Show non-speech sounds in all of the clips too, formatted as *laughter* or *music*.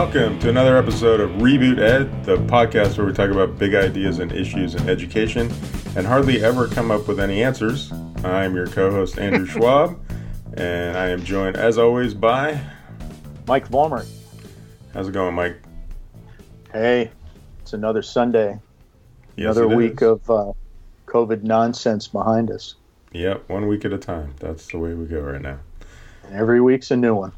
Welcome to another episode of Reboot Ed, the podcast where we talk about big ideas and issues in education and hardly ever come up with any answers. I'm your co host, Andrew *laughs* Schwab, and I am joined, as always, by Mike Vollmer. How's it going, Mike? Hey, it's another Sunday. Yes, another week is. of uh, COVID nonsense behind us. Yep, one week at a time. That's the way we go right now. And every week's a new one.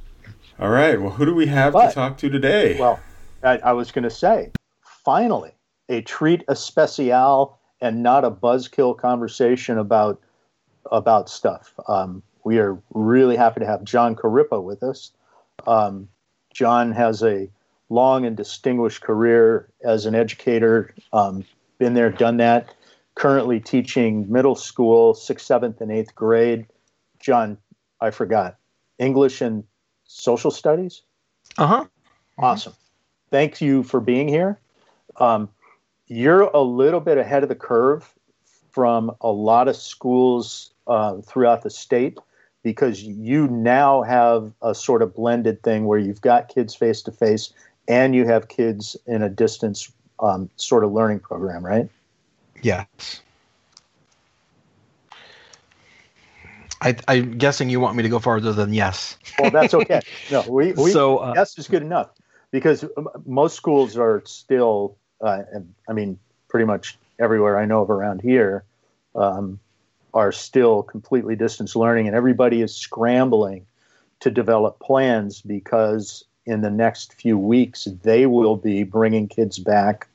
All right, well, who do we have But- to talk to today? Well, I, I was going to say, finally, a treat especial and not a buzzkill conversation about about stuff. Um, we are really happy to have Jon Corippo with us. Um, Jon has a long and distinguished career as an educator. Um, been there, done that. Currently teaching middle school, sixth, seventh, and eighth grade. Jon, I forgot English and social studies. Uh huh. Awesome. Thank you for being here. Um, you're a little bit ahead of the curve from a lot of schools uh, throughout the state because you now have a sort of blended thing where you've got kids face to face and you have kids in a distance um, sort of learning program, right? Yes. I, I'm guessing you want me to go farther than yes. Well, that's okay. No, we, we so uh, yes is good enough because um, most schools are still uh, i mean pretty much everywhere i know of around here um, are still completely distance learning and everybody is scrambling to develop plans because in the next few weeks they will be bringing kids back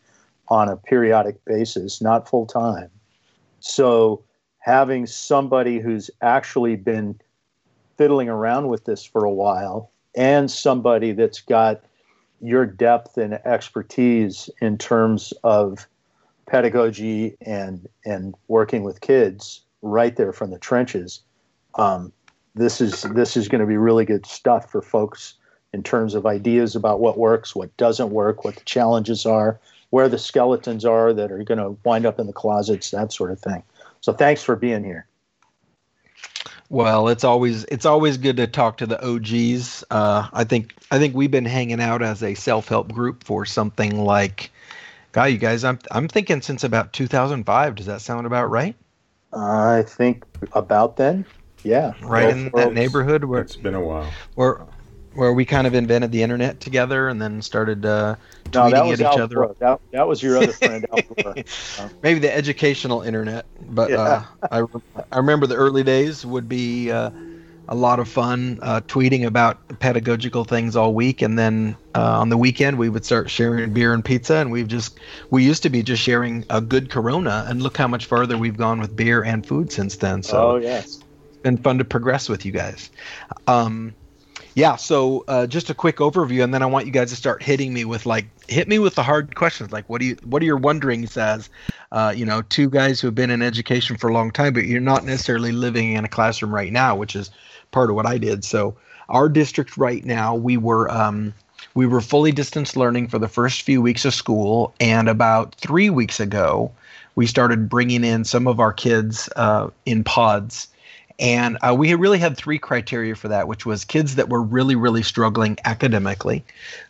on a periodic basis not full time so having somebody who's actually been fiddling around with this for a while and somebody that's got your depth and expertise in terms of pedagogy and and working with kids right there from the trenches um, this is this is going to be really good stuff for folks in terms of ideas about what works what doesn't work what the challenges are where the skeletons are that are going to wind up in the closets that sort of thing so thanks for being here well, it's always it's always good to talk to the OGs. Uh, I think I think we've been hanging out as a self help group for something like, God, you guys, I'm I'm thinking since about 2005. Does that sound about right? i think about then yeah Right Well, in that neighborhood where it's been a while. where where we kind of invented the internet together and then started uh, No, tweeting at each Al other. That, that was your other friend, *laughs* Gore. maybe the educational internet but Yeah. uh, *laughs* I, I remember the early days would be uh, a lot of fun uh, tweeting about pedagogical things all week and then uh, on the weekend we would start sharing beer and pizza and we've just we used to be just sharing a good corona and look how much farther we've gone with beer and food since then so oh yes. it's been fun to progress with you guys um, yeah so uh, just a quick overview and then i want you guys to start hitting me with like hit me with the hard questions. Like what do you what are your wonderings as uh, you know two guys who have been in education for a long time but you're not necessarily living in a classroom right now which is part of what i did. So our district right now we were um, we were fully distance learning for the first few weeks of school and about three weeks ago we started bringing in some of our kids uh, in pods and uh, we really had three criteria for that, which was kids that were really, really struggling academically,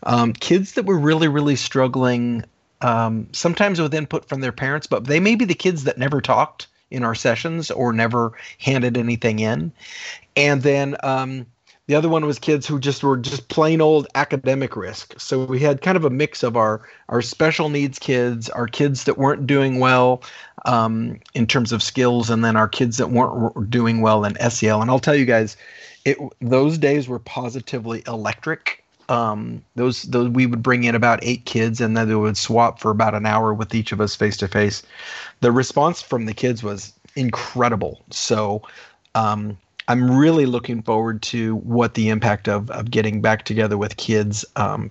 um, kids that were really, really struggling um, sometimes with input from their parents, but they may be the kids that never talked in our sessions or never handed anything in. And then um, the other one was kids who just were just plain old academic risk. So we had kind of a mix of our our special needs kids, our kids that weren't doing well um, in terms of skills, and then our kids that weren't were doing well in SEL. And I'll tell you guys, it those days were positively electric. Um, those those we would bring in about eight kids, and then they would swap for about an hour with each of us face to face. The response from the kids was incredible. So. Um, I'm really looking forward to what the impact of, of getting back together with kids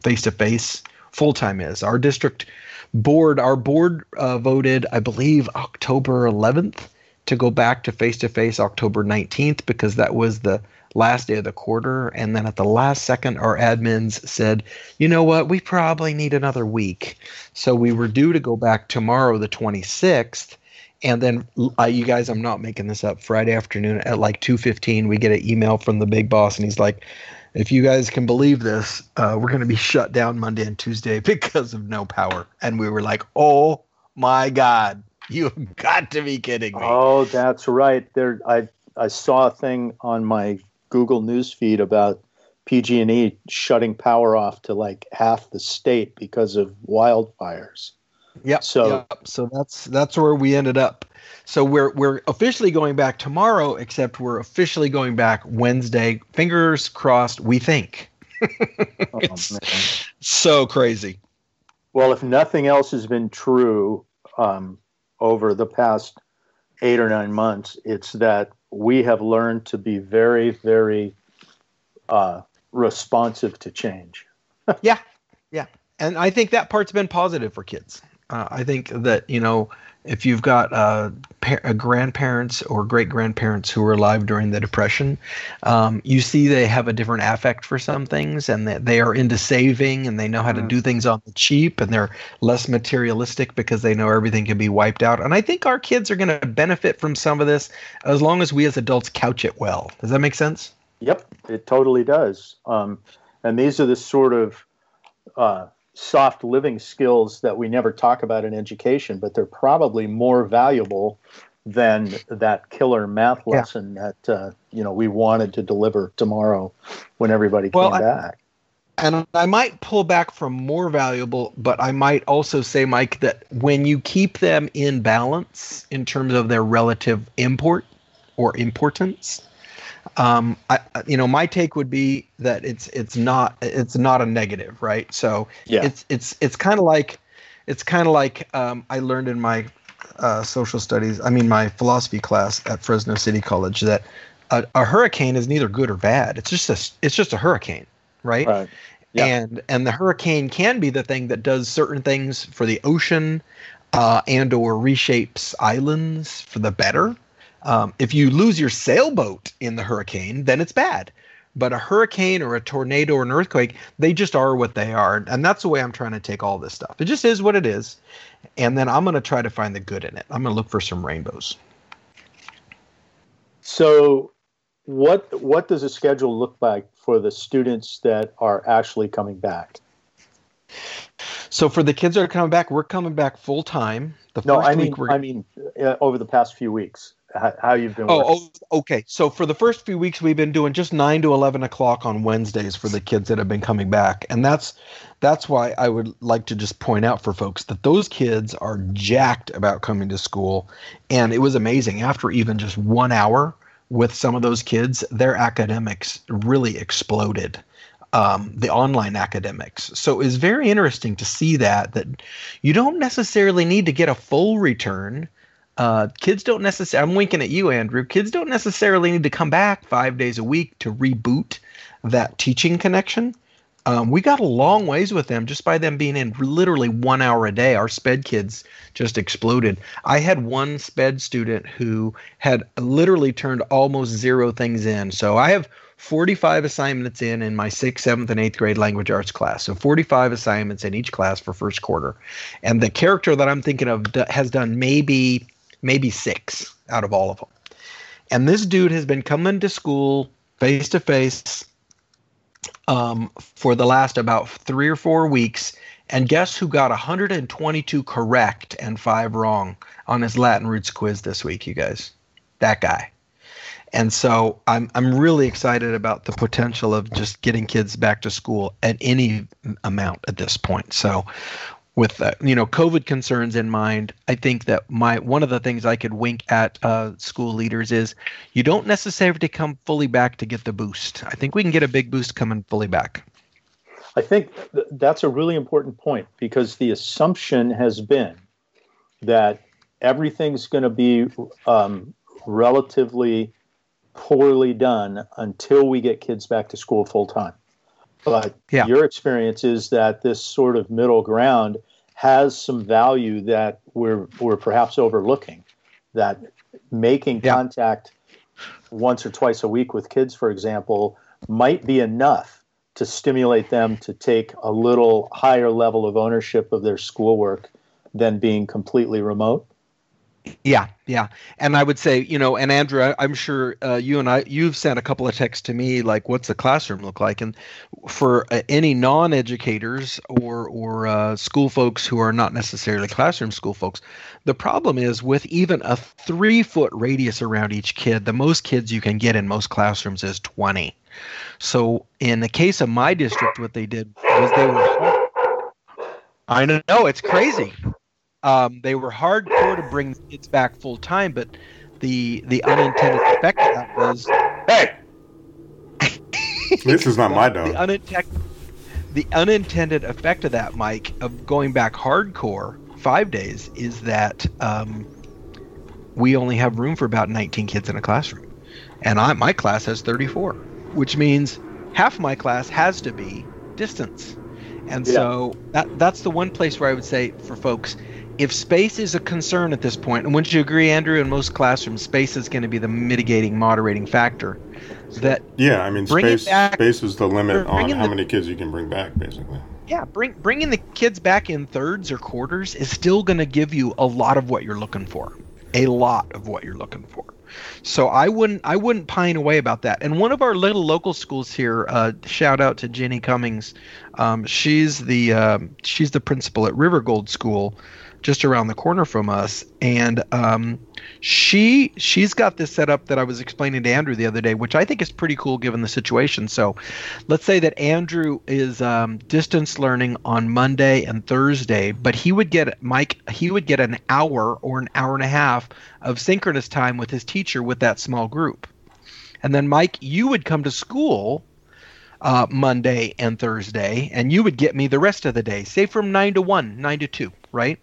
face to face full time is. Our district board, our board uh, voted, I believe, October 11th to go back to face to face October 19th because that was the last day of the quarter. And then at the last second, our admins said, you know what, we probably need another week. So we were due to go back tomorrow, the 26th. And then uh, you guys, I'm not making this up. Friday afternoon at like 2:15, we get an email from the big boss, and he's like, if you guys can believe this, uh, we're going to be shut down Monday and Tuesday *laughs* because of no power. And we were like, oh my God, you have got to be kidding me. Oh, that's right. There, I I saw a thing on my Google News feed about PG&E shutting power off to like half the state because of wildfires. Yep. So yep. so that's that's where we ended up. So we're we're officially going back tomorrow, except we're officially going back Wednesday. Fingers crossed. We think. *laughs* oh, so crazy. Well, if nothing else has been true um, over the past eight or nine months, it's that we have learned to be very, very uh, responsive to change. *laughs* yeah, yeah, and I think that part's been positive for kids. Uh, I think that you know if you've got uh, pa- uh, grandparents or great grandparents who were alive during the depression, um, you see they have a different affect for some things, and that they are into saving and they know how to mm. do things on the cheap, and they're less materialistic because they know everything can be wiped out. And I think our kids are going to benefit from some of this as long as we as adults couch it well. Does that make sense? Yep, it totally does. Um, and these are the sort of uh, soft living skills that we never talk about in education, but they're probably more valuable than that killer math lesson yeah. that uh, you know we wanted to deliver tomorrow when everybody well, came I, back. And I might pull back from more valuable, but I might also say, Mike, that when you keep them in balance in terms of their relative import or importance, um, I, you know, my take would be that it's it's not it's not a negative, right? So yeah. it's it's it's kind of like it's kind of like um, I learned in my uh, social studies, I mean my philosophy class at Fresno City College that a, a, hurricane is neither good or bad. It's just a it's just a hurricane, right? Right. Yeah. And and the hurricane can be the thing that does certain things for the ocean, uh, and or reshapes islands for the better um, if you lose your sailboat in the hurricane, then it's bad. But a hurricane or a tornado or an earthquake, they just are what they are. And that's the way I'm trying to take all this stuff. It just is what it is. And then I'm going to try to find the good in it. I'm going to look for some rainbows. So, what what does a schedule look like for the students that are actually coming back? So for the kids that are coming back, we're coming back full time. The no, I mean, I mean, uh, over the past few weeks how, you've been. Oh, oh, okay. So for the first few weeks, we've been doing just nine to eleven o'clock on Wednesdays for the kids that have been coming back, and that's that's why I would like to just point out for folks that those kids are jacked about coming to school, and it was amazing. After even just one hour with some of those kids, their academics really exploded. Um, the online academics. So it's very interesting to see that that you don't necessarily need to get a full return uh, kids don't necessarily, I'm winking at you, Andrew. Kids don't necessarily need to come back five days a week to reboot that teaching connection. Um, we got a long ways with them just by them being in literally one hour a day. Our SPED kids just exploded. I had one SPED student who had literally turned almost zero things in. So I have 45 assignments in in my sixth, seventh, and eighth grade language arts class. So 45 assignments in each class for first quarter. And the character that I'm thinking of has done maybe maybe six out of all of them. And this dude has been coming to school face to face for the last about three or four weeks. And guess who got 122 correct and five wrong on his Latin roots quiz this week, you guys? That guy. And so I'm I'm really excited about the potential of just getting kids back to school at any amount at this point. So with uh, you know COVID concerns in mind, I think that my one of the things I could wink at uh, school leaders is you don't necessarily have to come fully back to get the boost. I think we can get a big boost coming fully back. I think th- that's a really important point because the assumption has been that everything's going to be um, relatively poorly done until we get kids back to school full time. But yeah. your experience is that this sort of middle ground has some value that we're we're perhaps overlooking. That making yeah. contact once or twice a week with kids, for example, might be enough to stimulate them to take a little higher level of ownership of their schoolwork than being completely remote. Yeah, yeah, and I would say, you know, and Andrew, I, am sure uh, you and I, you've sent a couple of texts to me, like, "What's the classroom look like?" And for uh, any non-educators or or uh, school folks who are not necessarily classroom school folks, the problem is with even a three-foot radius around each kid, the most kids you can get in most classrooms is 20. So in the case of my district, what they did was they were. I know it's crazy. Um, they were hardcore to bring the kids back full time, but the the unintended effect of that was hey, this is not my dog. The unintended the unintended effect of that, Mike, of going back hardcore five days, is that um, we only have room for about 19 kids in a classroom, and I, my class has 34, which means half my class has to be distance. And yeah. so that that's the one place where I would say for folks, if space is a concern at this point, and wouldn't you agree, Andrew? In most classrooms, space is going to be the mitigating, moderating factor. That yeah, I mean, space back, space is the limit on how the, many kids you can bring back, basically. Yeah, bring bringing the kids back in thirds or quarters is still going to give you a lot of what you're looking for, a lot of what you're looking for. So I wouldn't I wouldn't pine away about that. And one of our little local schools here, uh, shout out to Jenny Cummings. Um, she's the uh, she's the principal at River Gold School just around the corner from us, and um, she she's got this set up that I was explaining to Andrew the other day, which I think is pretty cool given the situation. So, let's say that Andrew is um, distance learning on Monday and Thursday, but he would get Mike he would get an hour or an hour and a half of synchronous time with his teacher with that small group, and then Mike, you would come to school uh, Monday and Thursday, and you would get me the rest of the day, say from nine to one, nine to two, right?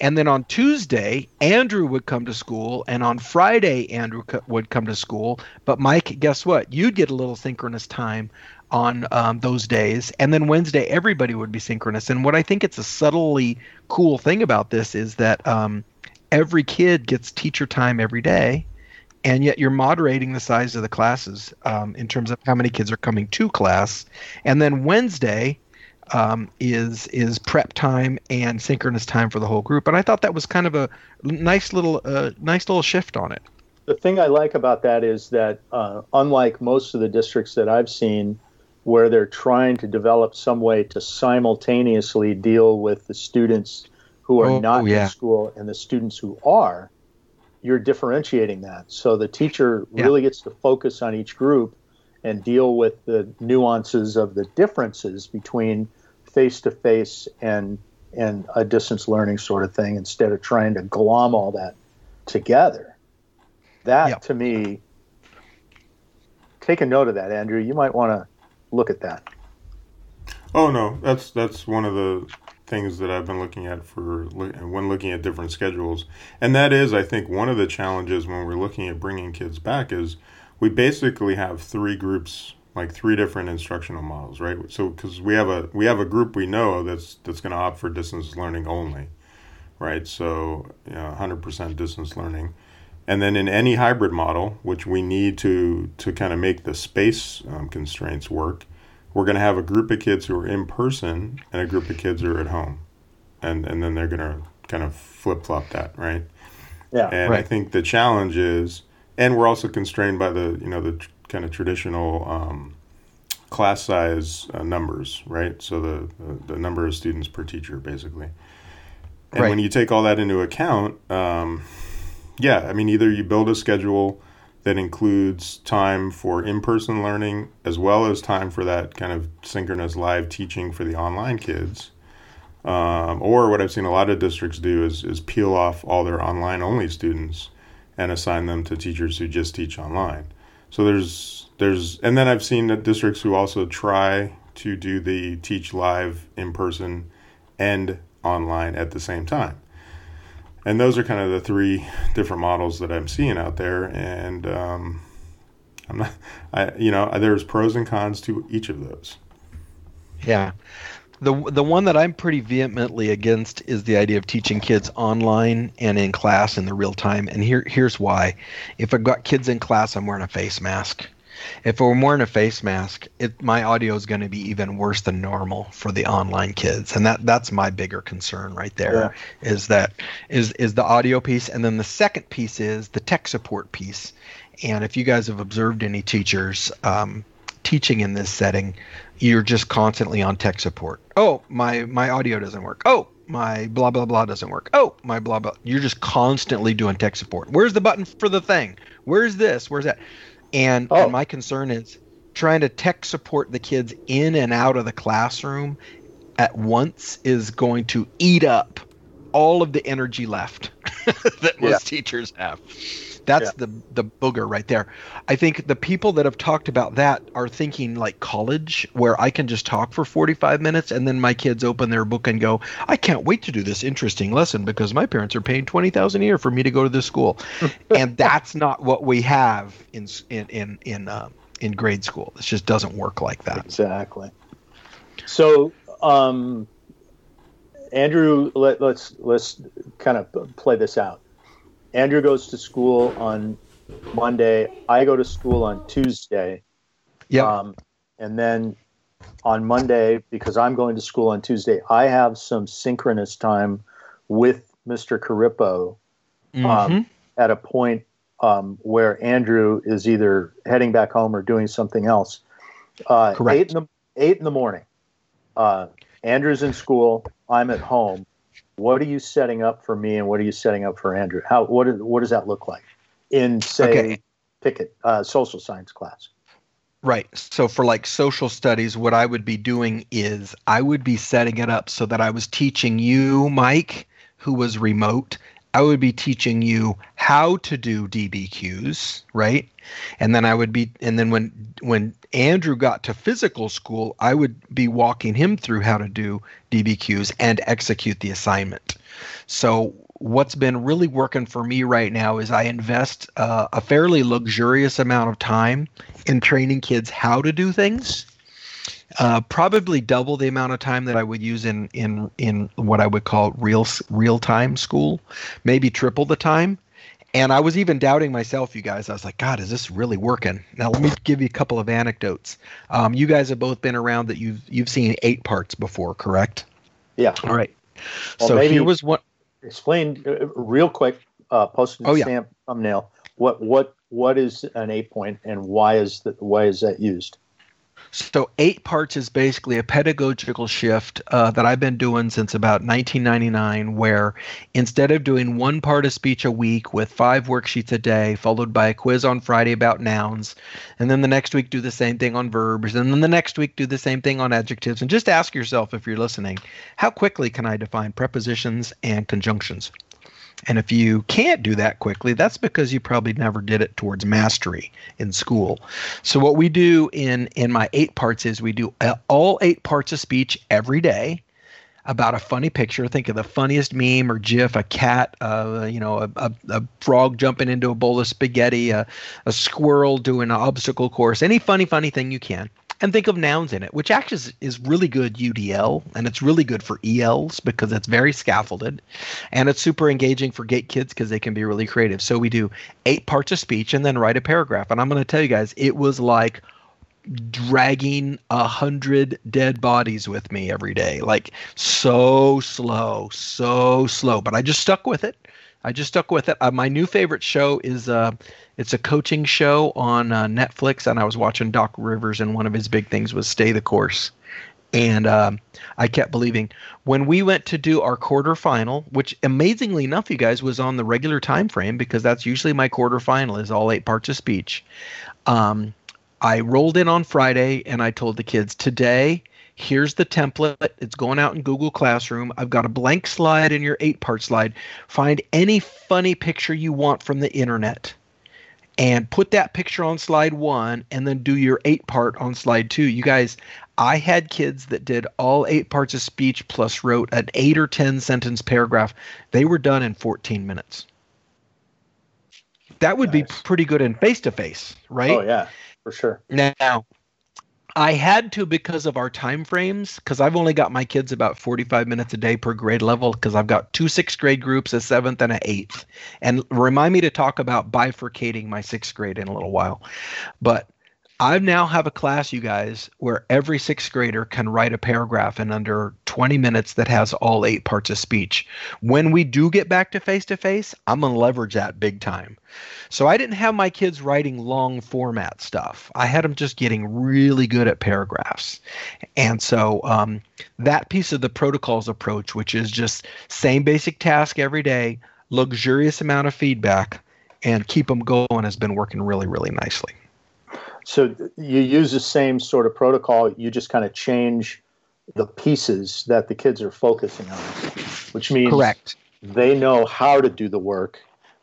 And then on Tuesday, Andrew would come to school, and on Friday, Andrew co- would come to school. But Mike, guess what? You'd get a little synchronous time on um, those days, and then Wednesday, everybody would be synchronous. And what I think it's a subtly cool thing about this is that um, every kid gets teacher time every day, and yet you're moderating the size of the classes um, in terms of how many kids are coming to class. And then Wednesday, um, is is prep time and synchronous time for the whole group. And I thought that was kind of a nice little uh, nice little shift on it. The thing I like about that is that uh, unlike most of the districts that I've seen, where they're trying to develop some way to simultaneously deal with the students who are oh, not yeah. in school and the students who are, you're differentiating that. So the teacher yeah. really gets to focus on each group and deal with the nuances of the differences between face to face and and a distance learning sort of thing instead of trying to glom all that together. That yep. to me, take a note of that, Andrew. You might want to look at that. Oh no, that's that's one of the things that I've been looking at for when looking at different schedules, and that is, I think, one of the challenges when we're looking at bringing kids back is we basically have three groups like three different instructional models, right? So because we have a we have a group we know that's that's going to opt for distance learning only, right? So you know, 100% distance learning, and then in any hybrid model, which we need to to kind of make the space um, constraints work, we're going to have a group of kids who are in person and a group of kids who are at home, and and then they're going to kind of flip flop that, right? Yeah. And right. I think the challenge is, and we're also constrained by the you know the kind of traditional um, class size uh, numbers, right? So the, the, the number of students per teacher, basically. And right. when you take all that into account, um, yeah, I mean, either you build a schedule that includes time for in-person learning as well as time for that kind of synchronous live teaching for the online kids. Um, or what I've seen a lot of districts do is, is peel off all their online only students and assign them to teachers who just teach online. So there's there's and then I've seen districts who also try to do the teach live in person and online at the same time. And those are kind of the three different models that I'm seeing out there, and um, I'm not, I you know, there's pros and cons to each of those. Yeah, the the one that I'm pretty vehemently against is the idea of teaching kids online and in class in the real time. And here here's why. If I've got kids in class, I'm wearing a face mask. If I'm wearing a face mask, it my audio is going to be even worse than normal for the online kids, and that that's my bigger concern right there. Yeah. Is that is is the audio piece, and then the second piece is the tech support piece. And if you guys have observed any teachers um, teaching in this setting, you're just constantly on tech support. Oh, my my audio doesn't work. Oh, my blah blah blah doesn't work. Oh, my blah blah. You're just constantly doing tech support. Where's the button for the thing? Where's this? Where's that? And, oh. and my concern is trying to tech support the kids in and out of the classroom at once is going to eat up all of the energy left *laughs* that most yeah. teachers have. That's yeah. the the booger right there. I think the people that have talked about that are thinking like college, where I can just talk for 45 minutes and then my kids open their book and go, "I can't wait to do this interesting lesson because my parents are paying 20,000 a year for me to go to this school," *laughs* and that's not what we have in in in in, uh, in grade school. It just doesn't work like that. Exactly. So. Um, Andrew, let, let's let's kind of play this out. Andrew goes to school on Monday. I go to school on Tuesday. Yeah. Um, and then on Monday, because I'm going to school on Tuesday, I have some synchronous time with Mr. Corippo um, mm-hmm. at a point um, where Andrew is either heading back home or doing something else. Uh, Correct. Eight in the eight in the morning. Uh, Andrew's in school. I'm at home what are you setting up for me and what are you setting up for Andrew? How what is, what does that look like in say okay. Pickett uh, social science class? Right. So for like social studies, what I would be doing is I would be setting it up so that I was teaching you, Mike, who was remote, I would be teaching you how to do DBQs, right? And then I would be and then when when Andrew got to physical school, I would be walking him through how to do DBQs and execute the assignment. So what's been really working for me right now is I invest uh, a fairly luxurious amount of time in training kids how to do things uh, probably double the amount of time that I would use in in in what I would call real real time school, maybe triple the time. And I was even doubting myself, you guys. I was like, God, is this really working? Now let me give you a couple of anecdotes. Um, you guys have both been around that you've you've seen eight parts before, correct? Yeah. All right. Well, so here was what. Explain uh, real quick. Uh, postage oh, yeah. thumbnail. What what what is an eight point and why is that why is that used? So, eight parts is basically a pedagogical shift uh, that I've been doing since about 1999, where instead of doing one part of speech a week with five worksheets a day, followed by a quiz on Friday about nouns, and then the next week do the same thing on verbs, and then the next week do the same thing on adjectives, and just ask yourself if you're listening, how quickly can I define prepositions and conjunctions? And if you can't do that quickly, that's because you probably never did it towards mastery in school. So what we do in in my eight parts is we do all eight parts of speech every day about a funny picture. Think of the funniest meme or GIF: a cat, uh, you know, a, a, a, frog jumping into a bowl of spaghetti, a, a squirrel doing an obstacle course, any funny, funny thing you can and think of nouns in it, which actually is, really good UDL and it's really good for ELs because it's very scaffolded and it's super engaging for gate kids because they can be really creative. So we do eight parts of speech and then write a paragraph. And I'm going to tell you guys, it was like dragging a hundred dead bodies with me every day like so slow so slow but i just stuck with it i just stuck with it uh, my new favorite show is uh it's a coaching show on uh, Netflix, and I was watching Doc Rivers, and one of his big things was stay the course. And um, I kept believing when we went to do our quarterfinal, which amazingly enough, you guys was on the regular time frame because that's usually my quarterfinal is all eight parts of speech. Um, I rolled in on Friday and I told the kids today here's the template. It's going out in Google Classroom. I've got a blank slide in your eight part slide. Find any funny picture you want from the internet and put that picture on slide one and then do your eight part on slide two. You guys, I had kids that did all eight parts of speech plus wrote an eight or 10 sentence paragraph. They were done in 14 minutes. That would nice. be pretty good in face to face, right? Oh, yeah, for sure. Now, I had to because of our time frames, because I've only got my kids about 45 minutes a day per grade level, because I've got two sixth grade groups, a seventh and an eighth. And remind me to talk about bifurcating my sixth grade in a little while. But I now have a class, you guys, where every sixth grader can write a paragraph in under 20 minutes that has all eight parts of speech. When we do get back to face to face, I'm going to leverage that big time. So I didn't have my kids writing long format stuff. I had them just getting really good at paragraphs. And so um, that piece of the protocols approach, which is just same basic task every day, luxurious amount of feedback, and keep them going, has been working really, really nicely. So you use the same sort of protocol. You just kind of change the pieces that the kids are focusing on, which means correct. They know how to do the work.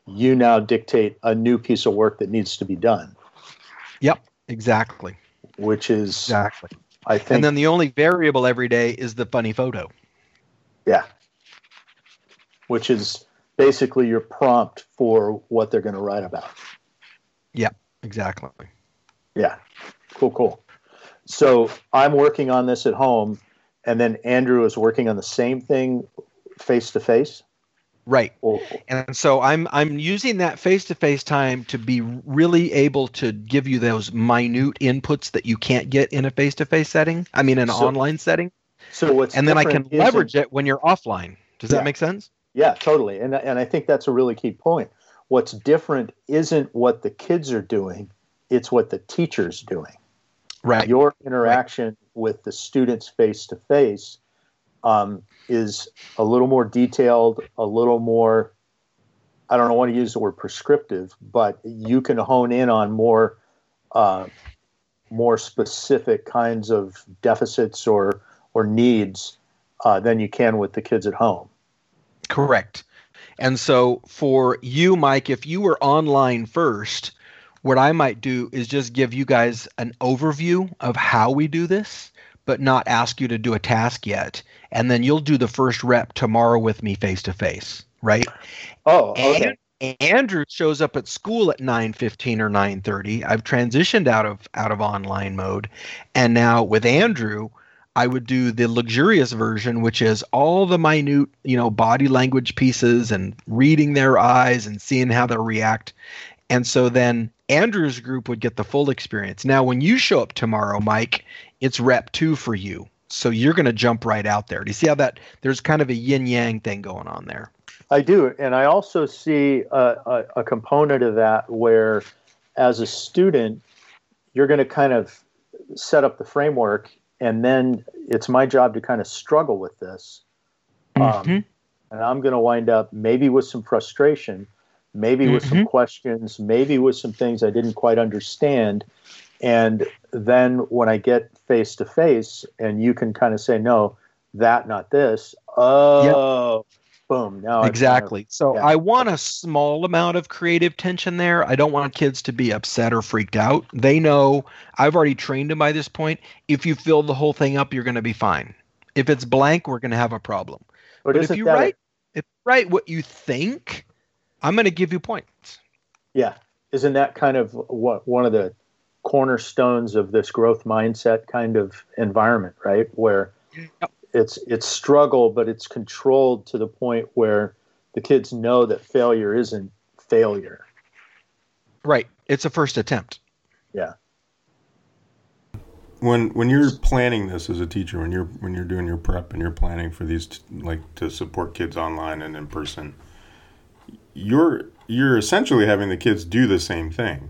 You now dictate a new piece of work that needs to be done. Yep, exactly. Which is exactly. I think. And then the only variable every day is the funny photo. Yeah. Which is basically your prompt for what they're going to write about. Yep, exactly. Yeah. Cool, cool. So I'm working on this at home, and then Andrew is working on the same thing face to face. Right. And so I'm I'm using that face to face time to be really able to give you those minute inputs that you can't get in a face to face setting. I mean, an so, online setting. So what's and then I can leverage it when you're offline. Does yeah. that make sense? Yeah, totally. And and I think that's a really key point. What's different isn't what the kids are doing; it's what the teacher's doing. Right. Your interaction right. with the students face to face is a little more detailed, a little more. I don't want to use the word prescriptive, but you can hone in on more, uh, more specific kinds of deficits or or needs uh, than you can with the kids at home. Correct. And so for you, Mike, if you were online first, what I might do is just give you guys an overview of how we do this, but not ask you to do a task yet. And then you'll do the first rep tomorrow with me face to face, right? Oh, okay. And Andrew shows up at school at 9:15 or 9:30. I've transitioned out of out of online mode. And now with Andrew, I would do the luxurious version, which is all the minute, you know, body language pieces and reading their eyes and seeing how they react. And so then Andrew's group would get the full experience. Now, when you show up tomorrow, Mike, it's rep two for you. So you're going to jump right out there. Do you see how that there's kind of a yin yang thing going on there? I do. And I also see a, a, a component of that where, as a student, you're going to kind of set up the framework, and then it's my job to kind of struggle with this. Um, mm-hmm. Um, and I'm going to wind up maybe with some frustration maybe with mm-hmm. some questions, maybe with some things I didn't quite understand. And then when I get face to face and you can kind of say, no, that, not this. Oh, yep. boom. Now exactly. Kind of, so yeah. I want a small amount of creative tension there. I don't want kids to be upset or freaked out. They know I've already trained them by this point. If you fill the whole thing up, you're going to be fine. If it's blank, we're going to have a problem. But, but if you write, a- if you write what you think, I'm going to give you points. Yeah. Isn't that kind of what one of the cornerstones of this growth mindset kind of environment, right? Where yep. it's it's struggle, but it's controlled to the point where the kids know that failure isn't failure. Right. It's a first attempt. Yeah. When when you're planning this as a teacher, when you're when you're doing your prep and you're planning for these t- like to support kids online and in person, you're you're essentially having the kids do the same thing.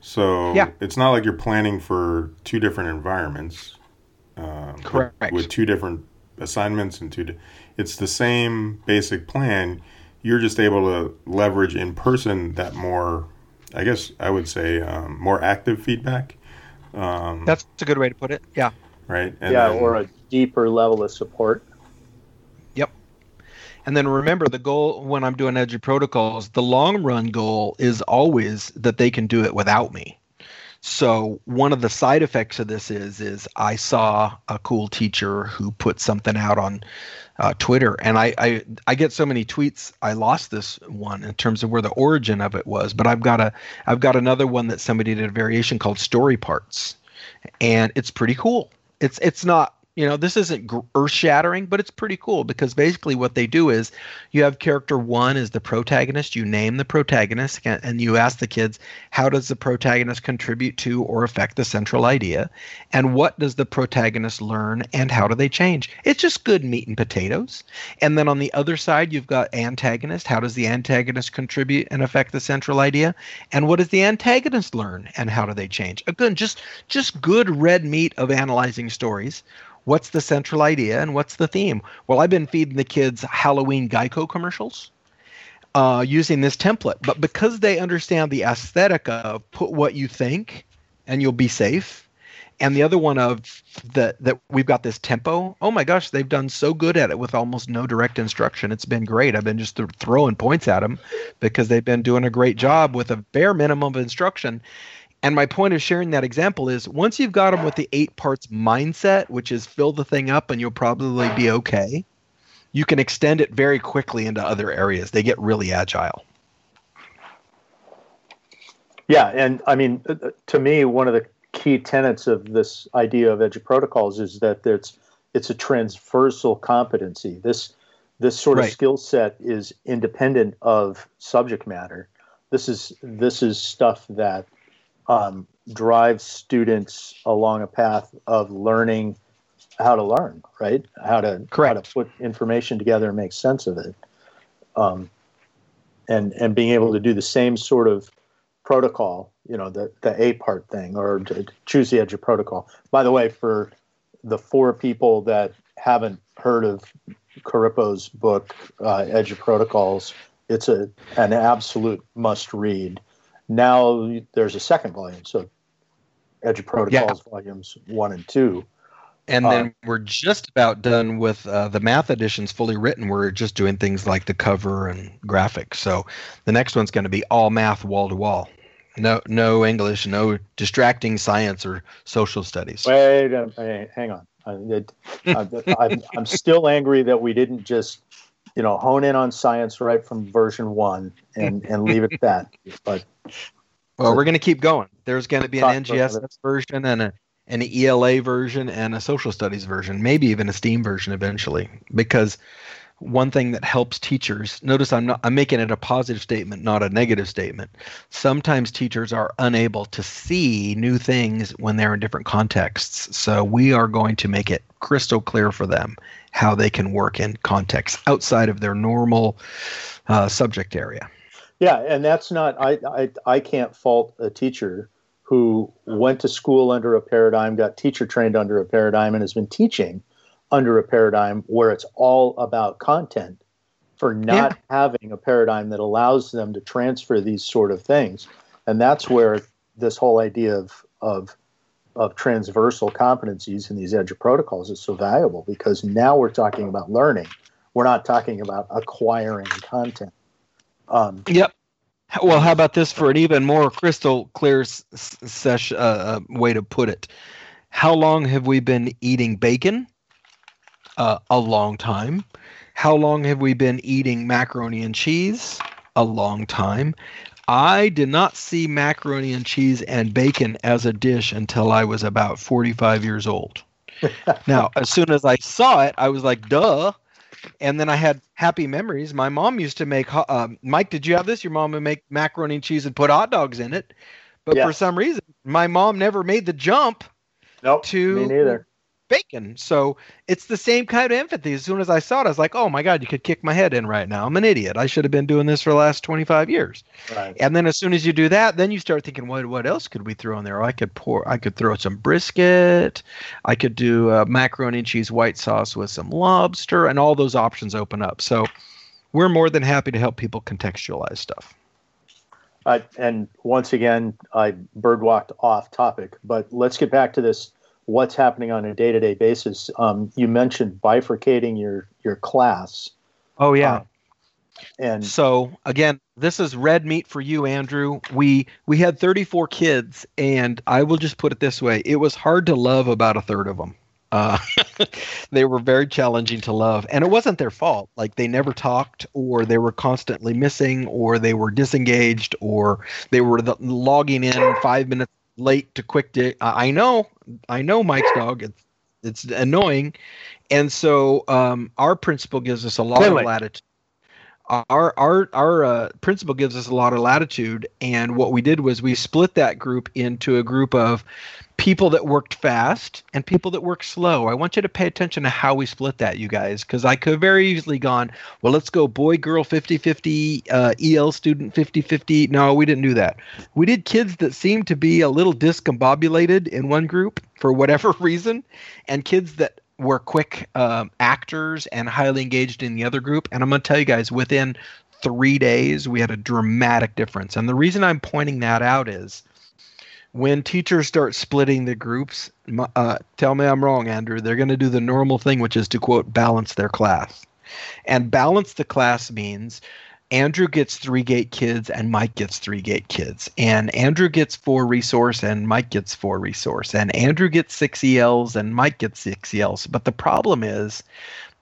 So yeah. it's not like you're planning for two different environments. Um, Correct. With, with, two different assignments and two. Di- it's the same basic plan. You're just able to leverage in person that more, I guess I would say, um, more active feedback. Um, That's a good way to put it. Yeah. Right. And yeah, then, or a deeper level of support. And then remember the goal when I'm doing EduProtocols, the long run goal is always that they can do it without me. So one of the side effects of this is is I saw a cool teacher who put something out on uh, Twitter, and I, I I get so many tweets. I lost this one in terms of where the origin of it was, but I've got a I've got another one that somebody did a variation called Story Parts, and it's pretty cool. It's it's not You know, this isn't earth shattering, but it's pretty cool because basically what they do is you have character one is the protagonist. You name the protagonist and you ask the kids, how does the protagonist contribute to or affect the central idea? And what does the protagonist learn and how do they change? It's just good meat and potatoes. And then on the other side, you've got antagonist. How does the antagonist contribute and affect the central idea? And what does the antagonist learn and how do they change? Again, just just good red meat of analyzing stories what's the central idea and what's the theme? Well, I've been feeding the kids Halloween Geico commercials uh, using this template, but because they understand the aesthetic of put what you think and you'll be safe, and the other one of that that we've got this tempo. Oh my gosh, they've done so good at it with almost no direct instruction. It's been great. I've been just th- throwing points at them because they've been doing a great job with a bare minimum of instruction and my point of sharing that example is once you've got them with the eight parts mindset, which is fill the thing up and you'll probably be okay, you can extend it very quickly into other areas. They get really agile. Yeah, and I mean, uh, uh, to me, one of the key tenets of this idea of EduProtocols is that it's it's a transversal competency. This this sort of right. skill set is independent of subject matter. This is this is stuff that um, drive students along a path of learning how to learn, right? How to Correct. how to put information together and make sense of it, um, and and being able to do the same sort of protocol, you know, the the A part thing, or to choose the EduProtocol. By the way, for the four people that haven't heard of Corippo's book, uh, EduProtocols, it's a an absolute must read. Now there's a second volume, so EduProtocols yeah. volumes one and two. And then uh, we're just about done with uh, the math editions fully written. We're just doing things like the cover and graphics. So the next one's going to be all math wall to wall. No, no English, no distracting science or social studies. Wait, uh, hang on. I, am *laughs* still angry that we didn't just, you know, hone in on science right from version one and *laughs* and leave it at that. But well, we're going to keep going. There's going to be an NGSS version and a an ELA version and a social studies version, maybe even a STEAM version eventually. Because one thing that helps teachers notice I'm not I'm making it a positive statement, not a negative statement. Sometimes teachers are unable to see new things when they're in different contexts. So we are going to make it crystal clear for them how they can work in contexts outside of their normal uh, subject area. Yeah, and that's not I, I I can't fault a teacher who went to school under a paradigm, got teacher trained under a paradigm, and has been teaching under a paradigm where it's all about content for not yeah. having a paradigm that allows them to transfer these sort of things. And that's where this whole idea of of of transversal competencies in these EduProtocols is so valuable because now we're talking about learning. We're not talking about acquiring content. Um, yep. Well, how about this for an even more crystal clear sesh, uh, uh, way to put it? How long have we been eating bacon? Uh, a long time. How long have we been eating macaroni and cheese? A long time. I did not see macaroni and cheese and bacon as a dish until I was about 45 years old. *laughs* now, as soon as I saw it, I was like, duh and then I had happy memories. My mom used to make. Uh, Mike, did you have this? Your mom would make macaroni and cheese and put hot dogs in it, but yeah. for some reason, my mom never made the jump. Nope, to me neither bacon. So it's the same kind of empathy. As soon as I saw it, I was like, oh my God, you could kick my head in right now. I'm an idiot. I should have been doing this for the last 25 years. Right. And then as soon as you do that, then you start thinking, what what else could we throw in there? I could pour, I could throw some brisket. I could do uh, macaroni and cheese white sauce with some lobster, and all those options open up. So we're more than happy to help people contextualize stuff. Uh, and once again, I birdwalked off topic, but let's get back to this what's happening on a day-to-day basis. Um, you mentioned bifurcating your your class. Oh yeah. Uh, and so again, this is red meat for you, Andrew. We we had 34 kids, and I will just put it this way: it was hard to love about a third of them. Uh, *laughs* they were very challenging to love, and it wasn't their fault. Like they never talked, or they were constantly missing, or they were disengaged, or they were the, logging in five minutes late to quick day. I know, I know Mike's dog. It's it's annoying, and so um, our principal gives us a lot of latitude. Our our our uh, principal gives us a lot of latitude, and what we did was we split that group into a group of people that worked fast and people that worked slow. I want you to pay attention to how we split that, you guys, because I could very easily gone, well, let's go boy, girl, 50 50, uh, EL student 50 50. No, we didn't do that. We did kids that seemed to be a little discombobulated in one group for whatever *laughs* reason, and kids that were quick um, actors and highly engaged in the other group. And I'm going to tell you guys, within three days, we had a dramatic difference. And the reason I'm pointing that out is when teachers start splitting the groups, uh, tell me I'm wrong, Andrew. They're going to do the normal thing, which is to quote balance their class. And balance the class means Andrew gets three gate kids and Mike gets three gate kids. And Andrew gets four resource and Mike gets four resource. And Andrew gets six ELs and Mike gets six ELs. But the problem is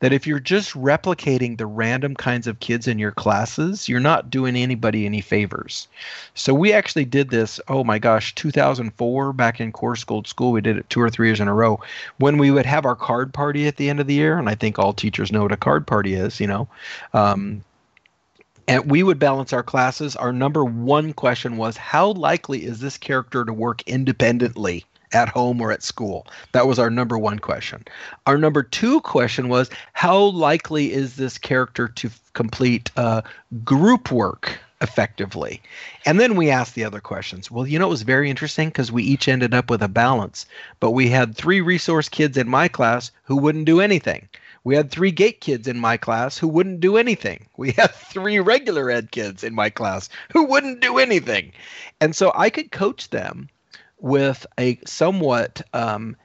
that if you're just replicating the random kinds of kids in your classes, you're not doing anybody any favors. So we actually did this, oh my gosh, 2004 back in Core School School. We did it two or three years in a row when we would have our card party at the end of the year. And I think all teachers know what a card party is, you know. Um, and we would balance our classes. Our number one question was how likely is this character to work independently? at home or at school? That was our number one question. Our number two question was how likely is this character to complete uh, group work effectively? And then we asked the other questions. Well, you know, it was very interesting because we each ended up with a balance, but we had three resource kids in my class who wouldn't do anything. We had three gate kids in my class who wouldn't do anything. We had *laughs* three regular ed kids in my class who wouldn't do anything. And so I could coach them with a somewhat um,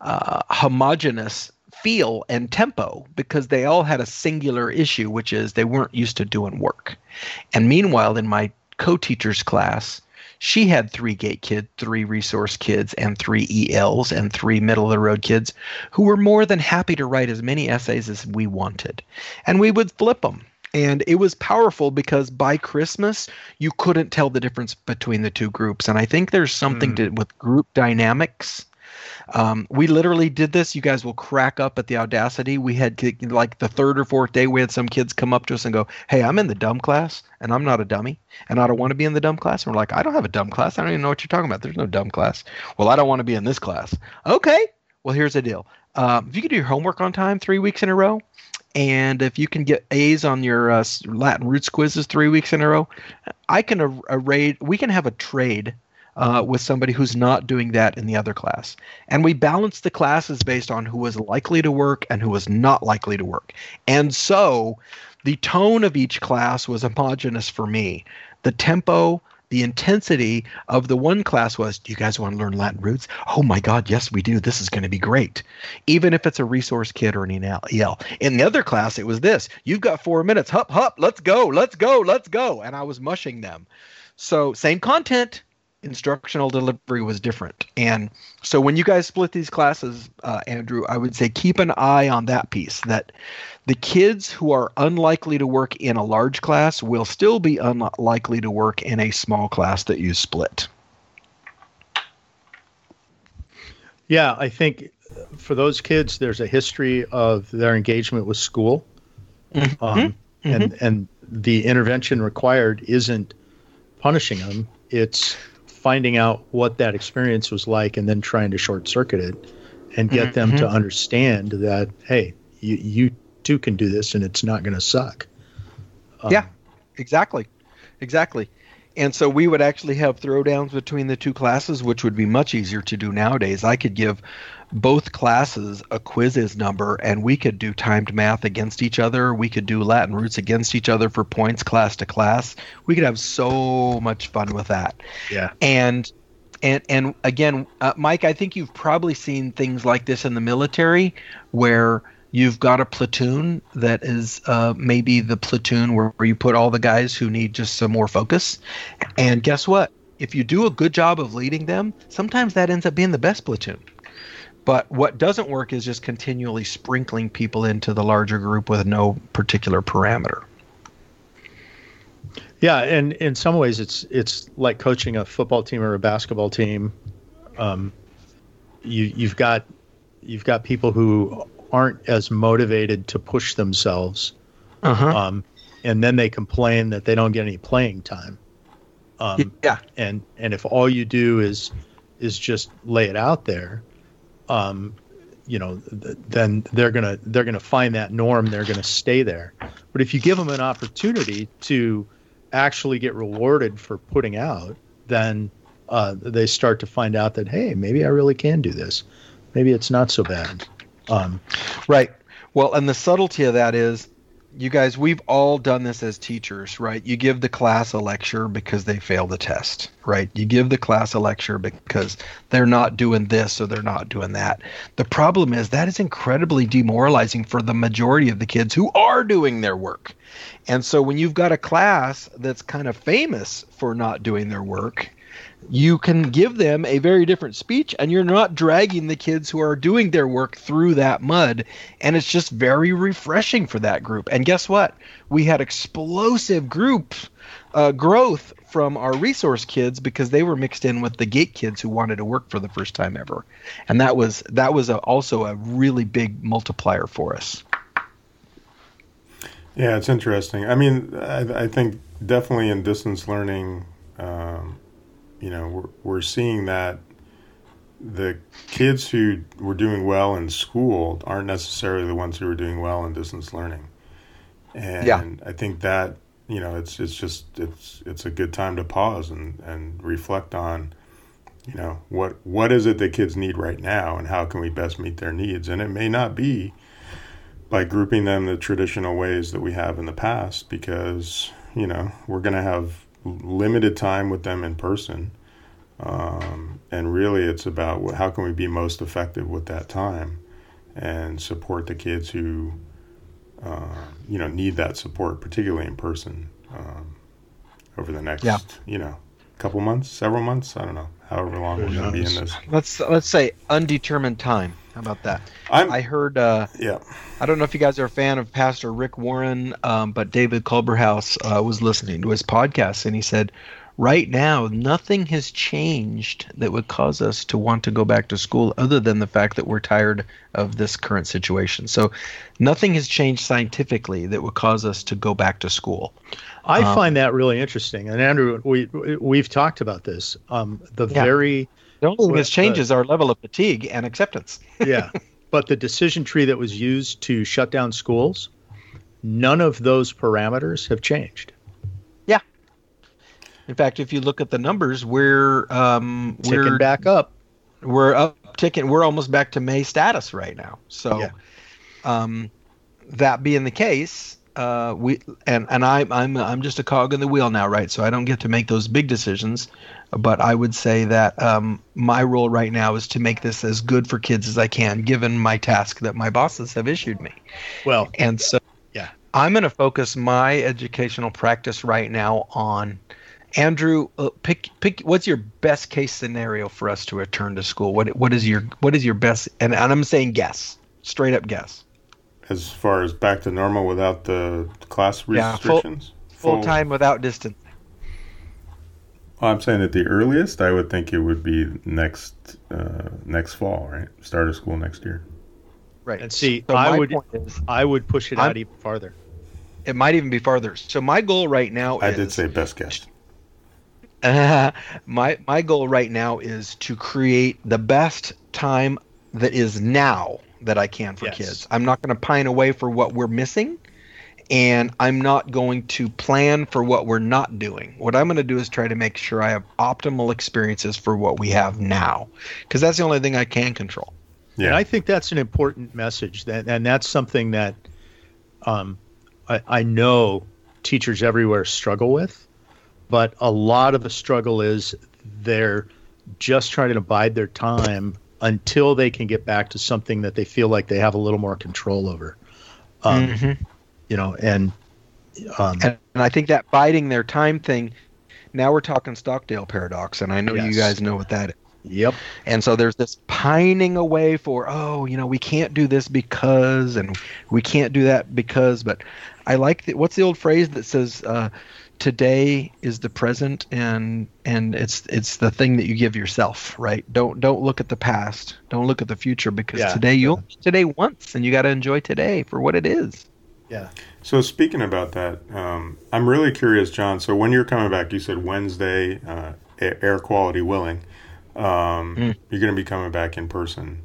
uh, homogenous feel and tempo because they all had a singular issue, which is they weren't used to doing work. And meanwhile, in my co teacher's class, she had three gate kids, three resource kids, and three ELs, and three middle of the road kids who were more than happy to write as many essays as we wanted. And we would flip them and it was powerful because by christmas you couldn't tell the difference between the two groups and i think there's something mm. to with group dynamics um, we literally did this. You guys will crack up at the audacity. We had like the third or fourth day we had some kids come up to us and go hey i'm in the dumb class and i'm not a dummy and i don't want to be in the dumb class. And we're like i don't have a dumb class. I don't even know what you're talking about. There's no dumb class. Well i don't want to be in this class. Okay. Well here's the deal. Um, if you can do your homework on time three weeks in a row and if you can get A's on your uh, Latin roots quizzes three weeks in a row, I can array. We can have a trade uh, with somebody who's not doing that in the other class, and we balance the classes based on who was likely to work and who was not likely to work. And so, the tone of each class was homogenous for me. The tempo, the intensity of the one class was do you guys want to learn latin roots? Oh my god yes we do. This is going to be great. Even if it's a resource kid or an el in the other class it was this. You've got four minutes. Hup hup. Let's go. Let's go. Let's go. And i was mushing them. So same content instructional delivery was different. And so when you guys split these classes, uh, Andrew, I would say keep an eye on that piece that the kids who are unlikely to work in a large class will still be unlikely to work in a small class that you split. Yeah, I think for those kids, there's a history of their engagement with school. Mm-hmm. Um, mm-hmm. And, and the intervention required isn't punishing them, it's finding out what that experience was like and then trying to short circuit it and get mm-hmm. them to mm-hmm. understand that hey you, you too can do this and it's not going to suck um, yeah exactly exactly and so we would actually have throwdowns between the two classes which would be much easier to do nowadays. I could give both classes a Quizizz number and we could do timed math against each other. We could do latin roots against each other for points class to class. We could have so much fun with that. Yeah. And and and again uh, mike i think you've probably seen things like this in the military where you've got a platoon that is uh, maybe the platoon where, where you put all the guys who need just some more focus and guess what if you do a good job of leading them sometimes that ends up being the best platoon but what doesn't work is just continually sprinkling people into the larger group with no particular parameter. Yeah, and in some ways, it's it's like coaching a football team or a basketball team. Um, you you've got you've got people who aren't as motivated to push themselves, Uh-huh. um, and then they complain that they don't get any playing time. Um, yeah. and and if all you do is is just lay it out there, um, you know, th- then they're gonna they're gonna find that norm. They're gonna stay there. But if you give them an opportunity to actually get rewarded for putting out, then uh, they start to find out that hey, maybe I really can do this. Maybe it's not so bad. Um, Right. Well, and the subtlety of that is, you guys, we've all done this as teachers, right? You give the class a lecture because they failed the test, right? You give the class a lecture because they're not doing this or they're not doing that. The problem is that is incredibly demoralizing for the majority of the kids who are doing their work. And so when you've got a class that's kind of famous for not doing their work, you can give them a very different speech and you're not dragging the kids who are doing their work through that mud. And it's just very refreshing for that group. And guess what? We had explosive group uh, growth from our resource kids because they were mixed in with the gate kids who wanted to work for the first time ever. And that was that was a, also a really big multiplier for us. Yeah, it's interesting. I mean, I, I think definitely in distance learning, um, you know, we're, we're seeing that the kids who were doing well in school aren't necessarily the ones who are doing well in distance learning. And Yeah. I think that, you know, it's it's just it's it's a good time to pause and, and reflect on, you know, what what is it that kids need right now and how can we best meet their needs? And it may not be by grouping them the traditional ways that we have in the past because you know we're going to have limited time with them in person um, and really it's about how can we be most effective with that time and support the kids who uh, you know need that support particularly in person um, over the next Yeah. you know couple months several months i don't know however long we're going to be in this. Let's let's say undetermined time. How about that? I'm i heard uh yeah. I don't know if you guys are a fan of Pastor Rick Warren, um, but David Culberhouse uh, was listening to his podcast, and he said, "Right now, nothing has changed that would cause us to want to go back to school, other than the fact that we're tired of this current situation. So, nothing has changed scientifically that would cause us to go back to school." I Um, find that really interesting. And Andrew, we we've talked about this. Um, the Yeah. very The only thing that's changed is our level of fatigue and acceptance. *laughs* yeah, but the decision tree that was used to shut down schools, none of those parameters have changed. In fact, if you look at the numbers, we're um, Ticking we're back up. we're up ticking we're almost back to may status right now so Yeah. um that being the case uh we and and i i'm i'm just a cog in the wheel now right so i don't get to make those big decisions but i would say that um my role right now is to make this as good for kids as i can given my task that my bosses have issued me Well, and so Yeah. i'm going to focus my educational practice right now on Andrew, uh, pick pick. What's your best case scenario for us to return to school? What what is your what is your best? And, and I'm saying guess, straight up guess. as far as back to normal without the class restrictions, Yeah, full- restrictions Full time without distance. Well, I'm saying at the earliest, I would think it would be next uh, next fall, right? Start of school next year. Right. and see, So I my would point is, I would push it I'm- out even farther. it might even be farther. So my goal right now I is did say best guess. *laughs* my my goal right now is to create the best time that is now that I can for Yes. kids. I'm not going to pine away for what we're missing and I'm not going to plan for what we're not doing. What I'm going to do is try to make sure I have optimal experiences for what we have now because that's the only thing I can control. Yeah, And I think that's an important message, that, and that's something that um, I, I know teachers everywhere struggle with. But a lot of the struggle is they're just trying to bide their time until they can get back to something that they feel like they have a little more control over. Um, Mhm. You know, and um, And, and I think that biding their time thing. Now we're talking Stockdale paradox, and I know you guys know what that is. yep, And so there's this pining away for, oh, you know, we can't do this because, and we can't do that because. But I like the, what's the old phrase that says, uh, today is the present and and it's it's the thing that you give yourself right don't don't look at the past don't look at the future because Yeah. today you'll today once and you got to enjoy today for what it is Yeah. So speaking about that, um, I'm really curious, Jon. So when you're coming back, you said Wednesday, uh, air quality willing, um, Mm. you're going to be coming back in person.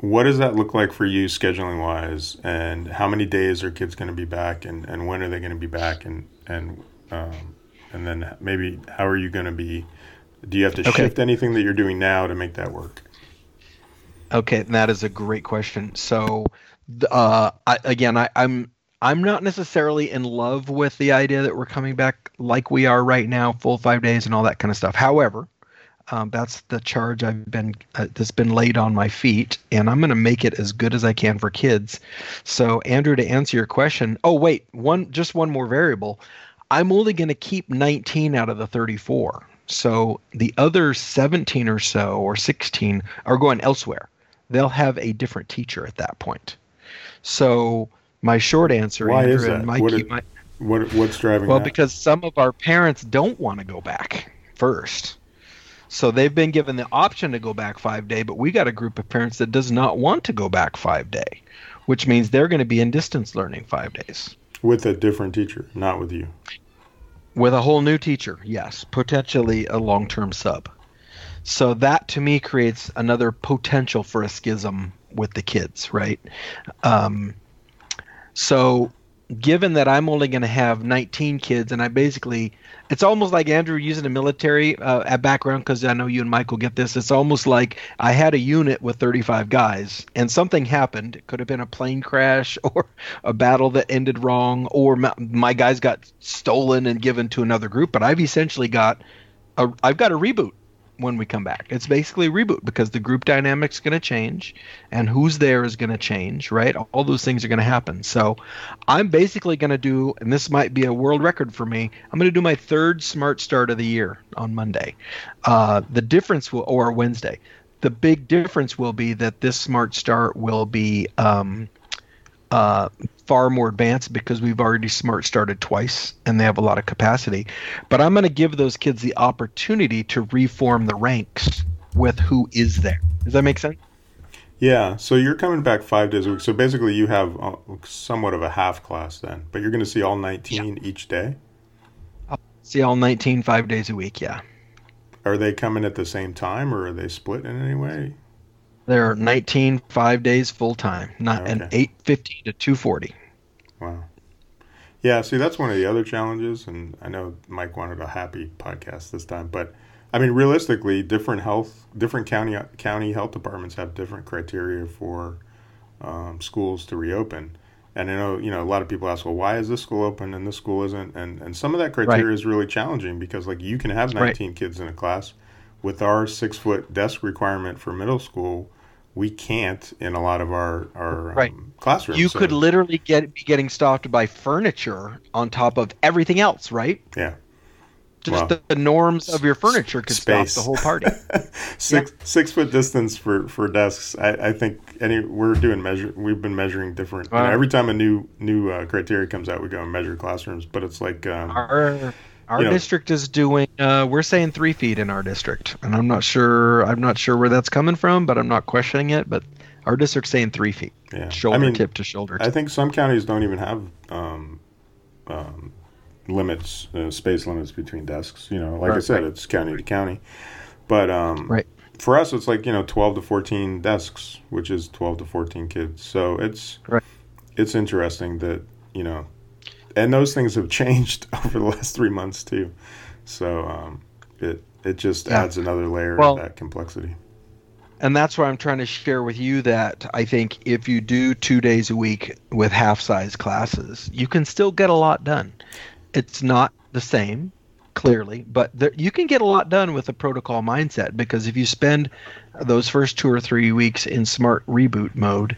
What does that look like for you scheduling wise? And how many days are kids going to be back? And, and when are they going to be back? And and um, and then maybe how are you going to be? Do you have to Okay. shift anything that you're doing now to make that work? Okay, that is a great question. So, uh, I, again, I, I'm I'm not necessarily in love with the idea that we're coming back like we are right now, full five days and all that kind of stuff. However, um, that's the charge I've been uh, that's been laid on my feet, and I'm going to make it as good as I can for kids. So, Andrew, to answer your question, oh wait, one just one more variable. I'm only going to keep 19 out of the 34. So the other 17 or so or 16 are going elsewhere. They'll have a different teacher at that point. So my short answer, Why Andrew is that? and Mike, What it- might, What what's driving well, that? because some of our parents don't want to go back first. So they've been given the option to go back five day, but we got a group of parents that does not want to go back five day, which means they're going to be in distance learning five days. with a different teacher, not with you. With a whole new teacher, yes, potentially a long term sub. So that to me creates another potential for a schism with the kids, right? Um, so given that I'm only going to have 19 kids, and I basically, it's almost like Andrew using a military uh, background because I know you and Michael get this. It's almost like I had a unit with 35 guys, and something happened. It could have been a plane crash *laughs* or a battle that ended wrong, or my, my guys got stolen and given to another group. But I've essentially got a, I've got a reboot when we come back. It's basically a reboot because the group dynamic's going to change and who's there is going to change, right? All those things are going to happen. So I'm basically going to do, and this might be a world record for me, I'm going to do my third smart start of the year on Monday. Uh, the difference will, or Wednesday, the big difference will be that this smart start will be um, uh, far more advanced because we've already smart started twice and they have a lot of capacity. But I'm going to give those kids the opportunity to reform the ranks with who is there. Does that make sense? Yeah, so you're coming back five days a week. So basically, you have uh, somewhat of a half class then, but you're going to see all 19 each day. I'll See all 19 five days a week. Yeah. Are they coming at the same time, or are they split in any way? They're 19 five days full time, not an 850 to 240. Wow. Yeah, see, that's one of the other challenges, and I know Mike wanted a happy podcast this time, but I mean, realistically, different health, different county county health departments have different criteria for um, schools to reopen. And I know, you know, a lot of people ask, well, why is this school open and this school isn't? And and some of that criteria is really challenging because, like, you can have Right. 19 kids in a class. With our six foot desk requirement for middle school, we can't in a lot of our our Right. um, classrooms. You So, could literally get be getting stopped by furniture on top of everything else, right? yeah. Just Wow. the, the norms of your furniture could Space. stop the whole party. *laughs* six six foot distance for for desks. I, I think any we're doing measure. We've been measuring different. you know, every time a new new uh, criteria comes out, we go and measure classrooms. But it's like um, our our You know- district is doing uh, we're saying three feet in our district and i'm not sure i'm not sure where that's coming from but i'm not questioning it but our district's saying three feet yeah. shoulder I mean, tip to shoulder I think some counties don't even have um, um, limits, uh, space limits between desks. You know, like I said, right. it's county to county. But um, Right. for us, it's like you know, twelve to fourteen desks, which is twelve to fourteen kids. So it's Right. it's interesting that you know, and those things have changed *laughs* over the last three months too. So um, it it just Yeah. adds another layer Well- of that complexity. and that's why i'm trying to share with you that i think if you do two days a week with half size classes you can still get a lot done it's not the same clearly but there, you can get a lot done with a protocol mindset because if you spend those first two or three weeks in smart reboot mode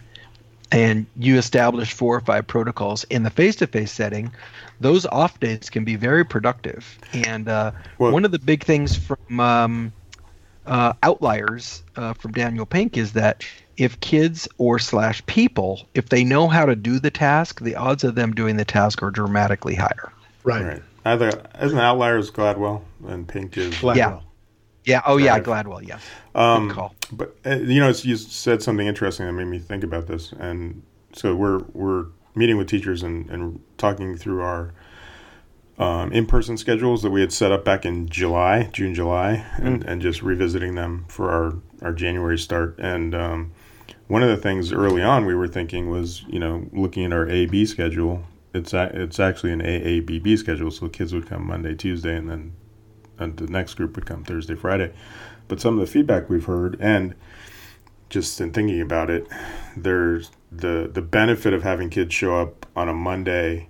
and you establish four or five protocols in the face-to-face setting those off days can be very productive and uh, Well- one of the big things from um, uh, outliers uh, from daniel pink is that if kids or slash people if they know how to do the task the odds of them doing the task are dramatically higher Right. Right. Either isn't Outliers Gladwell and Pink is Gladwell. Yeah. Yeah. Oh, yeah. Gladwell. Yes. Um, Good call. But uh, you know, it's, you said something interesting that made me think about this, and so we're we're meeting with teachers and, and talking through our um, in-person schedules that we had set up back in July, June, July, and, and just revisiting them for our our January start. And um, one of the things early on we were thinking was, you know, looking at our A B schedule. It's a, it's actually an A A B B schedule, so kids would come Monday, Tuesday, and then and the next group would come Thursday, Friday. But some of the feedback we've heard, and just in thinking about it, there's the the benefit of having kids show up on a Monday,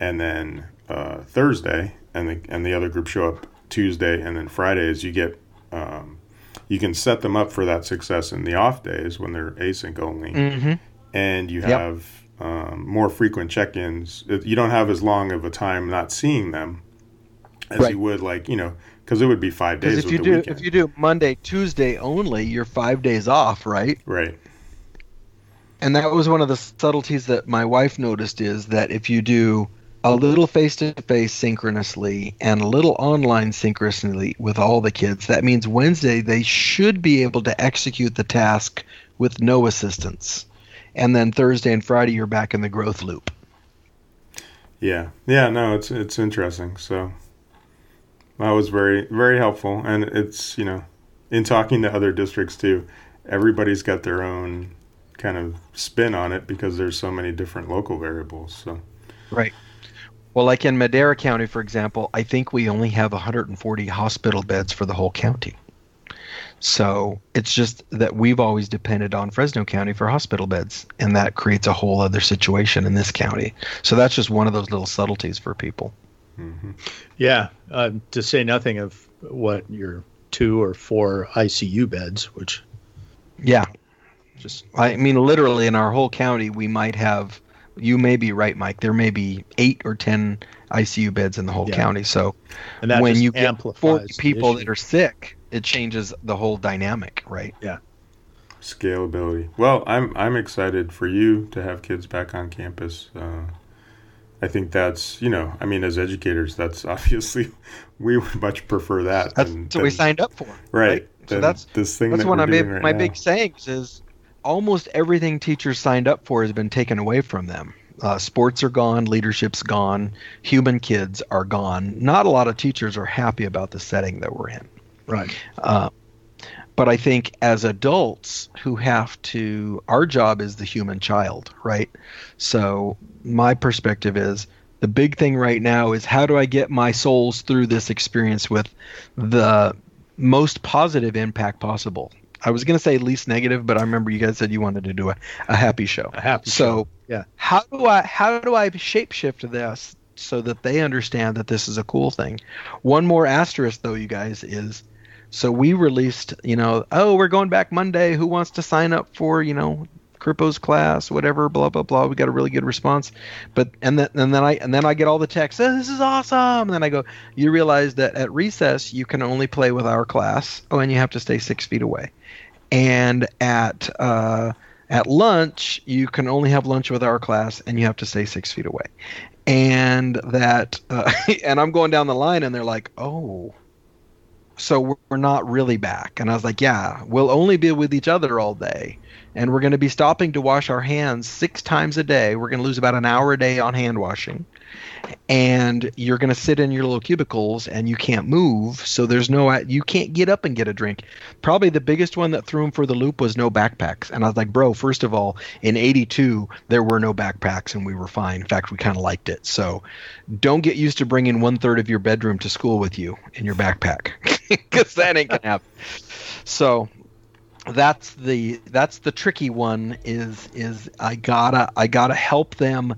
and then uh, Thursday, and the and the other group show up Tuesday, and then Friday is you get. Um, you can set them up for that success in the off days when they're async only, Mm-hmm. and you Yep. have um, more frequent check-ins. You don't have as long of a time not seeing them as Right. you would, like you know, because it would be five days if with you the do weekend, if you do Monday, Tuesday only, you're five days off, right? right? And that was one of the subtleties that my wife noticed is that if you do a little face to face synchronously and a little online synchronously with all the kids, that means Wednesday they should be able to execute the task with no assistance. And then Thursday and Friday you're back in the growth loop. Yeah, yeah, no, it's it's interesting. So that was very very helpful, and it's you know, in talking to other districts too, everybody's got their own kind of spin on it because there's so many different local variables. So Right. Well, like in Madera County, for example, I think we only have 140 hospital beds for the whole county. So it's just that we've always depended on Fresno County for hospital beds, and that creates a whole other situation in this county. So that's just one of those little subtleties for people. Yeah, uh, to say nothing of what your two or four ICU beds, which Yeah. Just, I mean, literally in our whole county, we might have. You may be right, Mike. There may be eight or ten ICU beds in the whole Yeah. county. So and that when you get 40 people that are sick, it changes the whole dynamic, right? Yeah. Scalability. Well, I'm I'm excited for you to have kids back on campus. Uh, I think that's you know, I mean, as educators, that's *laughs* obviously we would much prefer that. That's than, what we signed up for. right. So that's this thing. that's that one of my, right my now. big sayings is almost everything teachers signed up for has been taken away from them. Uh, sports are gone, leadership's gone, human kids are gone. Not a lot of teachers are happy about the setting that we're in. right. Uh, but I think as adults who have to, our job is the human child, right? So my perspective is the big thing right now is how do I get my souls through this experience with the most positive impact possible? I was going to say least negative, but I remember you guys said you wanted to do a, a happy show. A happy So show. Yeah. how do I how do I shapeshift this so that they understand that this is a cool thing? One more asterisk though, you guys, is so we released, you know, oh, we're going back Monday. Who wants to sign up for, you know, Corippo's class, whatever, blah blah blah. We got a really good response, but and then and then I and then I get all the texts. Oh, this is awesome. And then I go, you realize that at recess you can only play with our class. Oh, and you have to stay six feet away. And at uh, at lunch you can only have lunch with our class, and you have to stay six feet away. And that, uh, *laughs* and I'm going down the line, and they're like, oh so we're- we're not really back and i was like yeah we'll only be with each other all day and we're going to be stopping to wash our hands six times a day. We're going to lose about an hour a day on hand washing. And you're going to sit in your little cubicles and you can't move so there's no you can't get up and get a drink. Probably the biggest one that threw him for the loop was no backpacks. And i was like bro first of all in 82 there were no backpacks and we were fine. In fact we kind of liked it. So don't get used to bringing one third of your bedroom to school with you in your backpack *laughs* because that ain't gonna happen. So that's the that's the tricky one is is i gotta i gotta help them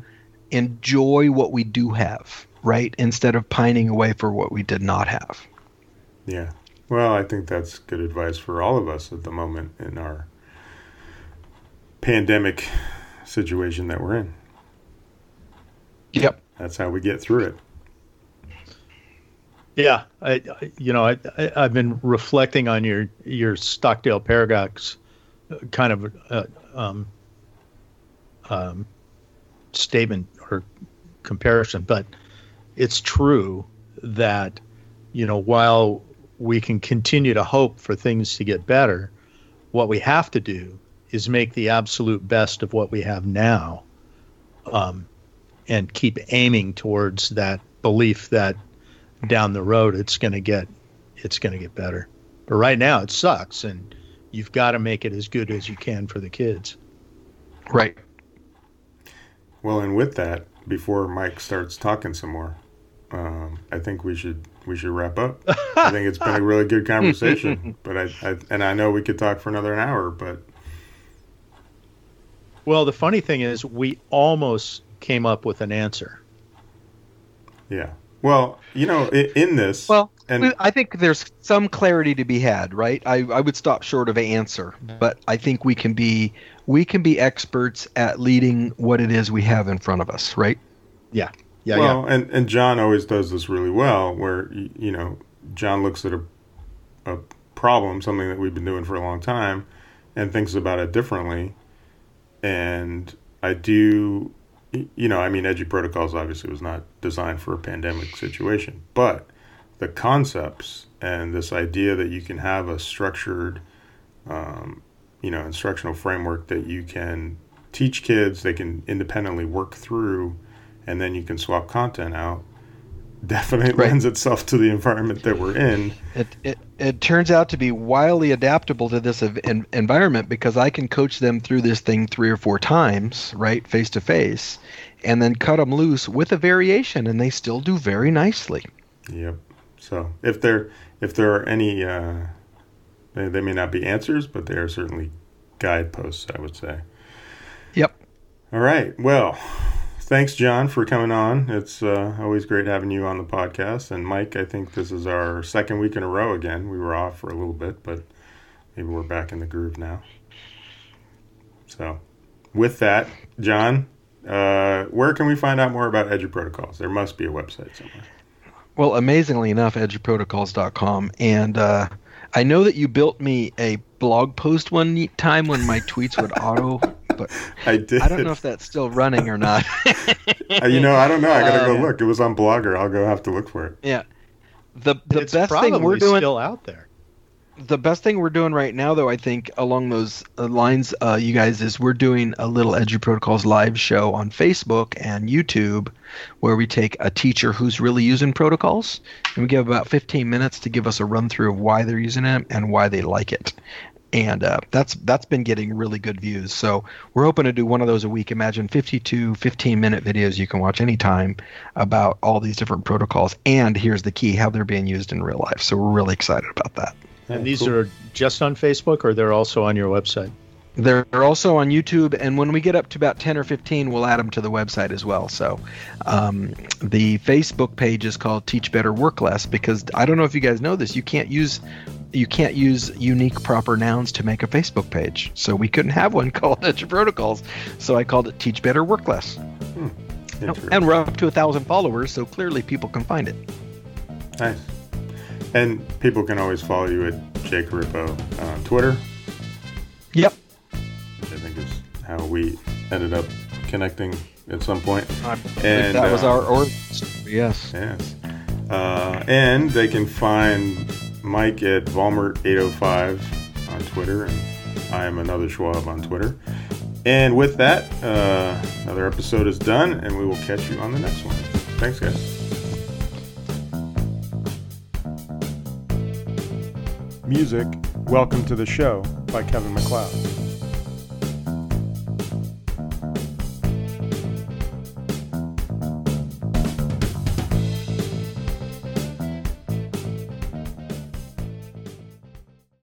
enjoy what we do have right instead of pining away for what we did not have Yeah. Well, I think that's good advice for all of us at the moment in our pandemic situation that we're in. yep That's how we get through it. Yeah, I, you know I, I I've been reflecting on your your Stockdale paradox uh, kind of uh, um, um, statement or comparison, but it's true that you know while we can continue to hope for things to get better, what we have to do is make the absolute best of what we have now, um, and keep aiming towards that belief that down the road it's going to get it's going to get better. But right now it sucks, and you've got to make it as good as you can for the kids. Right. Well, and with that, before Mike starts talking some more, um, I think we should we should wrap up. I think it's been a really good conversation, *laughs* but I, I and I know we could talk for another hour, but Well, the funny thing is, we almost came up with an answer. yeah. Well, you know, in, in this, Well, and I think there's some clarity to be had, right? I, I would stop short of an answer, but I think we can be we can be experts at leading what it is we have in front of us, right? Yeah, yeah, yeah. well, and and Jon always does this really well, where you know Jon looks at a a problem, something that we've been doing for a long time, and thinks about it differently. And I do, y- you know, I mean, EduProtocols obviously was not designed for a pandemic situation, but the concepts and this idea that you can have a structured, um, you know, instructional framework that you can teach kids, they can independently work through, and then you can swap content out. *laughs* Definitely Right. lends itself to the environment that we're in. It, it it turns out to be wildly adaptable to this en- environment because I can coach them through this thing three or four times, right, face to face, and then cut them loose with a variation, and they still do very nicely. Yep. So if there if there are any, uh, they, they may not be answers, but they are certainly guideposts. I would say. Yep. All right. Well, thanks, Jon, for coming on. It's uh, always great having you on the podcast. And Mike, I think this is our second week in a row again. We were off for a little bit, but maybe we're back in the groove now. So, with that, Jon, uh, where can we find out more about EduProtocols? There must be a website somewhere. Well, amazingly enough, eduprotocols.com. And uh, I know that you built me a blog post one neat time when my tweets would auto, but *laughs* I did. I don't know if that's still running or not. *laughs* Uh, you know, I don't know. I gotta go Um, look. It was on Blogger. I'll go have to look for it. Yeah. The the it's best thing we're doing still out there. the best thing we're doing right now though I think along those uh, lines uh, you guys is we're doing a little EduProtocols live show on Facebook and YouTube where we take a teacher who's really using protocols and we give about 15 minutes to give us a run through of why they're using it and why they like it. And uh, that's that's been getting really good views. So we're hoping to do one of those a week. Imagine 52 15 minute videos you can watch anytime about all these different protocols. And here's the key: how they're being used in real life. So we're really excited about that. And these cool. are just on Facebook, or they're also on your website. They're also on YouTube, and when we get up to about 10 or 15, we'll add them to the website as well. So, um, the Facebook page is called Teach Better Work Less because I don't know if you guys know this. You can't use you can't use unique proper nouns to make a Facebook page. So we couldn't have one *laughs* called EduProtocols. So I called it Teach Better Work Less. Interesting. And we're up to a thousand followers, so clearly people can find it. Nice. And people can always follow you at jcorippo on Twitter, Yep. which I think is how we ended up connecting at some point. And that was uh, our origin yes. Yes. Uh, and they can find Mike at Valmert805 on Twitter, and I am another Schwab on Twitter. And with that, uh, another episode is done, and we will catch you on the next one. Thanks, guys. Music, Welcome to the Show by Kevin MacLeod.